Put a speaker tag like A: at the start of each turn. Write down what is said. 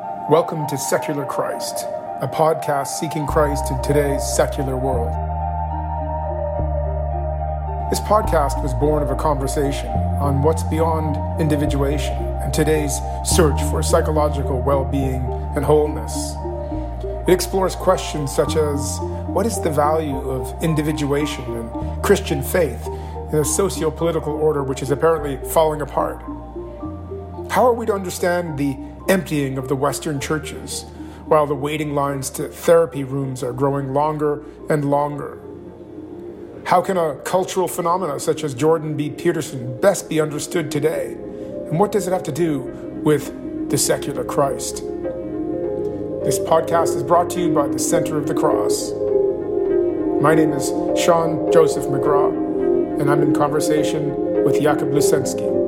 A: Welcome to Secular Christ, a podcast seeking Christ in today's secular world. This podcast was born of a conversation on what's beyond individuation and today's search for psychological well being and wholeness. It explores questions such as what is the value of individuation and Christian faith in a socio political order which is apparently falling apart? How are we to understand the emptying of the Western churches while the waiting lines to therapy rooms are growing longer and longer? How can a cultural phenomena such as Jordan B. Peterson best be understood today? And what does it have to do with the secular Christ? This podcast is brought to you by the Center of the Cross. My name is Sean Joseph McGrath, and I'm in conversation with Jakub Lusensky.